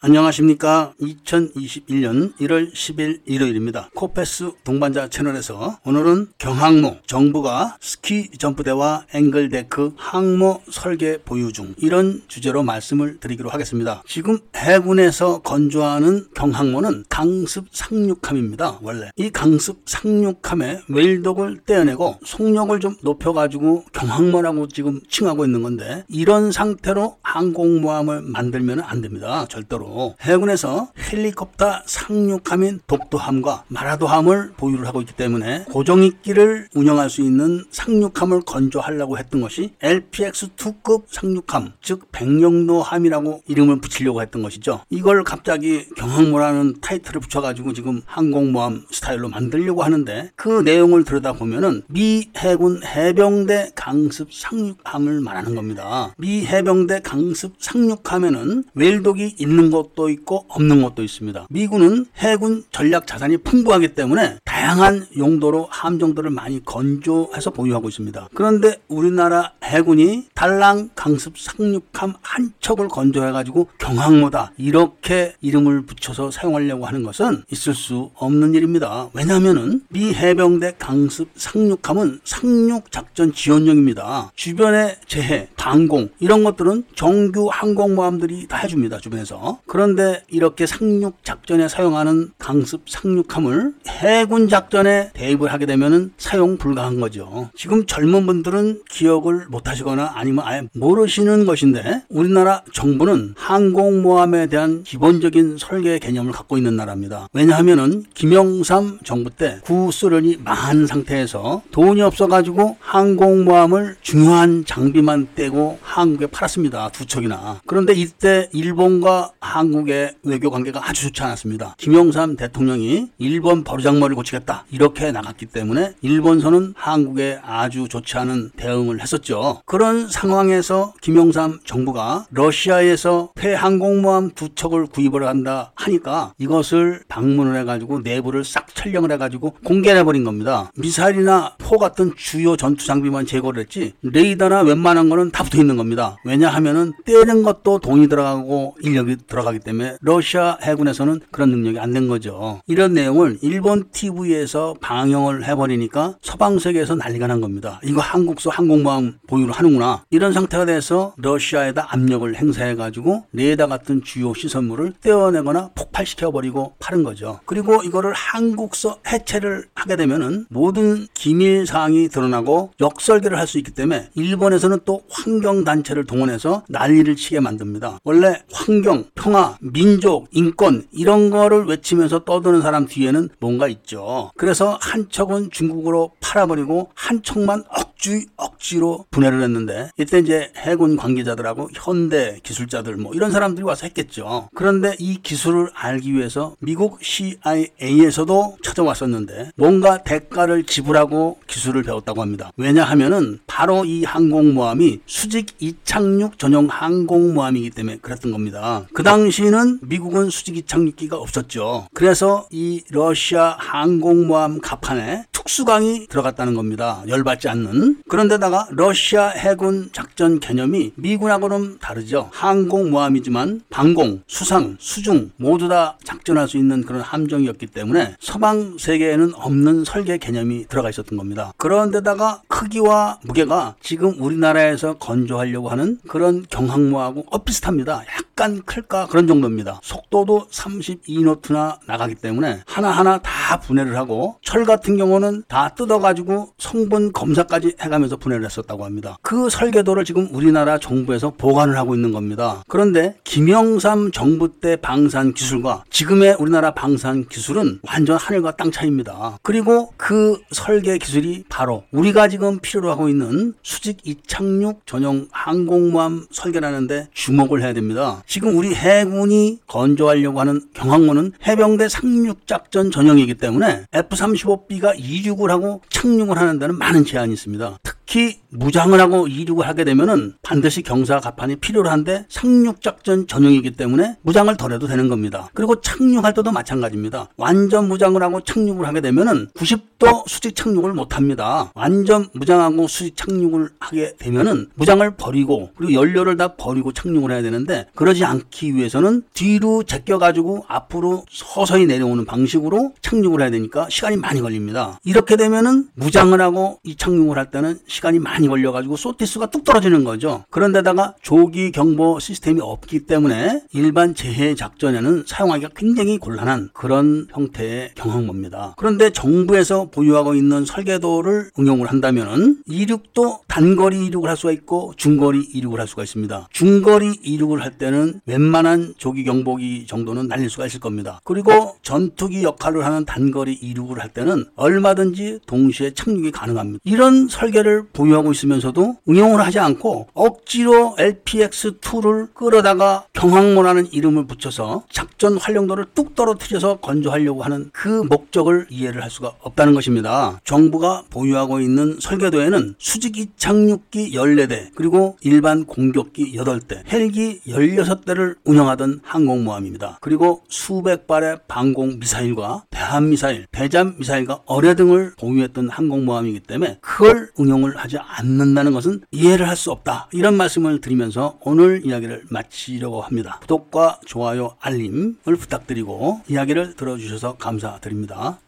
안녕하십니까. 2021년 1월 10일 일요일입니다. 코페스 동반자 채널에서 오늘은 경항모 정부가 스키 점프대와 앵글데크 항모 설계 보유 중 이런 주제로 말씀을 드리기로 하겠습니다. 지금 해군에서 건조하는 경항모는 강습 상륙함입니다. 원래 이 강습 상륙함의 웨일독을 떼어내고 속력을 좀 높여가지고 경항모라고 지금 칭하고 있는 건데 이런 상태로 항공모함을 만들면 안 됩니다. 절대로. 해군에서 헬리콥터 상륙함인 독도함과 마라도함을 보유를 하고 있기 때문에 고정익기를 운영할 수 있는 상륙함을 건조하려고 했던 것이 LPX-2급 상륙함, 즉 백령도함이라고 이름을 붙이려고 했던 것이죠. 이걸 갑자기 경항모라는 타이틀을 붙여가지고 지금 항공모함 스타일로 만들려고 하는데 그 내용을 들여다보면은 미 해군 해병대 강습 상륙함을 말하는 겁니다. 미 해병대 강습 상륙함에는 웰독이 있는 것 것도 있고 없는 것도 있습니다. 미군은 해군 전략 자산이 풍부하기 때문에 다양한 용도로 함정들을 많이 건조해서 보유하고 있습니다. 그런데 우리나라 해군이 달랑 강습 상륙함 한 척을 건조해가지고 경항모다 이렇게 이름을 붙여서 사용하려고 하는 것은 있을 수 없는 일입니다. 왜냐하면은 미 해병대 강습 상륙함은 상륙 작전 지원용입니다. 주변의 재해, 방공 이런 것들은 정규 항공모함들이 다 해줍니다. 주변에서. 그런데 이렇게 상륙 작전에 사용하는 강습 상륙함을 해군 작전에 대입을 하게 되면 사용 불가한 거죠. 지금 젊은 분들은 기억을 못 하시거나 아니면 아예 모르시는 것인데 우리나라 정부는 항공모함에 대한 기본적인 설계 개념을 갖고 있는 나라입니다. 왜냐하면은 김영삼 정부 때 구소련이 망한 상태에서 돈이 없어가지고 항공모함을 중요한 장비만 떼고 한국에 팔았습니다. 두 척이나. 그런데 이때 일본과 한 국의 외교 관계가 아주 좋지 않았습니다. 김영삼 대통령이 일본 버르장머리를 고치겠다 이렇게 나갔기 때문에 일본선은 한국에 아주 좋지 않은 대응을 했었죠. 그런 상황에서 김영삼 정부가 러시아에서 폐항공모함 두 척을 구입을 한다 하니까 이것을 방문을 해가지고 내부를 싹 촬영을 해가지고 공개해버린 겁니다. 미사일이나 포 같은 주요 전투 장비만 제거를 했지 레이더나 웬만한 거는 다 붙어 있는 겁니다. 왜냐하면은 떼는 것도 돈이 들어가고 인력이 들어가 들어가기 때문에 러시아 해군에서는 그런 능력이 안 된 거죠. 이런 내용을 일본 TV에서 방영을 해버리니까 서방 세계에서 난리가 난 겁니다. 이거 한국서 항공모함 보유를 하는구나. 이런 상태가 돼서 러시아에다 압력을 행사해가지고 레이더 같은 주요 시설물을 떼어내거나 폭발시켜버리고 파는 거죠. 그리고 이거를 한국서 해체를 하게 되면은 모든 기밀 사항이 드러나고 역설계를 할 수 있기 때문에 일본에서는 또 환경 단체를 동원해서 난리를 치게 만듭니다. 원래 환경, 평화 평화, 민족, 인권 이런 거를 외치면서 떠드는 사람 뒤에는 뭔가 있죠. 그래서 한 척은 중국으로 팔아버리고 한 척만 억지 억지로 분해를 했는데 이때 이제 해군 관계자들하고 현대 기술자들 뭐 이런 사람들이 와서 했겠죠. 그런데 이 기술을 알기 위해서 미국 CIA에서도 찾아왔었는데 뭔가 대가를 지불하고 기술을 배웠다고 합니다. 왜냐하면은 바로 이 항공모함이 수직 이착륙 전용 항공모함이기 때문에 그랬던 겁니다. 그 당시 당시는 미국은 수직 이 착륙기가 없었죠. 그래서 이 러시아 항공모함 갑판에 특수강이 들어갔다는 겁니다. 열받지 않는. 그런데다가 러시아 해군 작전 개념이 미군하고는 다르죠. 항공모함이지만 방공, 수상, 수중 모두 다 작전할 수 있는 그런 함정이었기 때문에 서방 세계에는 없는 설계 개념이 들어가 있었던 겁니다. 그런데다가 크기와 무게가 지금 우리나라에서 건조하려고 하는 그런 경항모하고 엇비슷합니다. 약간 클까 그런 정도입니다. 속도도 32노트나 나가기 때문에 하나하나 다 분해를 하고 철 같은 경우는 다 뜯어가지고 성분 검사까지 해가면서 분해를 했었다고 합니다. 그 설계도를 지금 우리나라 정부에서 보관을 하고 있는 겁니다. 그런데 김영삼 정부 때 방산 기술과 지금의 우리나라 방산 기술은 완전 하늘과 땅 차이입니다. 그리고 그 설계 기술이 바로 우리가 지금 필요로 하고 있는 수직 이착륙 전용 항공모함 설계라는데 주목을 해야 됩니다. 지금 우리 해군이 건조하려고 하는 경항모는 해병대 상륙작전 전용이기 때문에 F-35B가 2주 이륙을 하고 착륙을 하는 데는 많은 제한이 있습니다. 특히 무장을 하고 이륙을 하게 되면은 반드시 경사 가판이 필요로 한데 상륙 작전 전용이기 때문에 무장을 덜 해도 되는 겁니다. 그리고 착륙할 때도 마찬가지입니다. 완전 무장을 하고 착륙을 하게 되면은 90도 수직 착륙을 못 합니다. 완전 무장하고 수직 착륙을 하게 되면은 무장을 버리고 그리고 연료를 다 버리고 착륙을 해야 되는데 그러지 않기 위해서는 뒤로 제껴 가지고 앞으로 서서히 내려오는 방식으로 착륙을 해야 되니까 시간이 많이 걸립니다. 이 렇게 되면은 무장을 하고 이 착륙을 할 때는 시간이 많이 걸려가지고 소티수가 뚝 떨어지는 거죠. 그런데다가 조기 경보 시스템이 없기 때문에 일반 재해 작전에는 사용하기가 굉장히 곤란한 그런 형태의 경항모입니다. 그런데 정부에서 보유하고 있는 설계도를 응용을 한다면은 이륙도 단거리 이륙을 할 수가 있고 중거리 이륙을 할 수가 있습니다. 중거리 이륙을 할 때는 웬만한 조기 경보기 정도는 날릴 수가 있을 겁니다. 그리고 전투기 역할을 하는 단거리 이륙을 할 때는 얼마든지 동시에 착륙이 가능합니다. 이런 설계를 보유하고 있으면서도 응용을 하지 않고 억지로 LPX2를 끌어다가 경항모라는 이름을 붙여서 작전 활용도를 뚝 떨어뜨려서 건조하려고 하는 그 목적을 이해를 할 수가 없다는 것입니다. 정부가 보유하고 있는 설계도에는 수직이 착륙기 14대 그리고 일반 공격기 8대 헬기 16대를 운영하던 항공모함입니다. 그리고 수백 발의 방공 미사일과 대한 미사일, 대잠 미사일과 어뢰 등을 보유했던 항공모함이기 때문에 그걸 응용을 하지 않는다는 것은 이해를 할 수 없다. 이런 말씀을 드리면서 오늘 이야기를 마치려고 합니다. 구독과 좋아요, 알림을 부탁드리고 이야기를 들어주셔서 감사드립니다.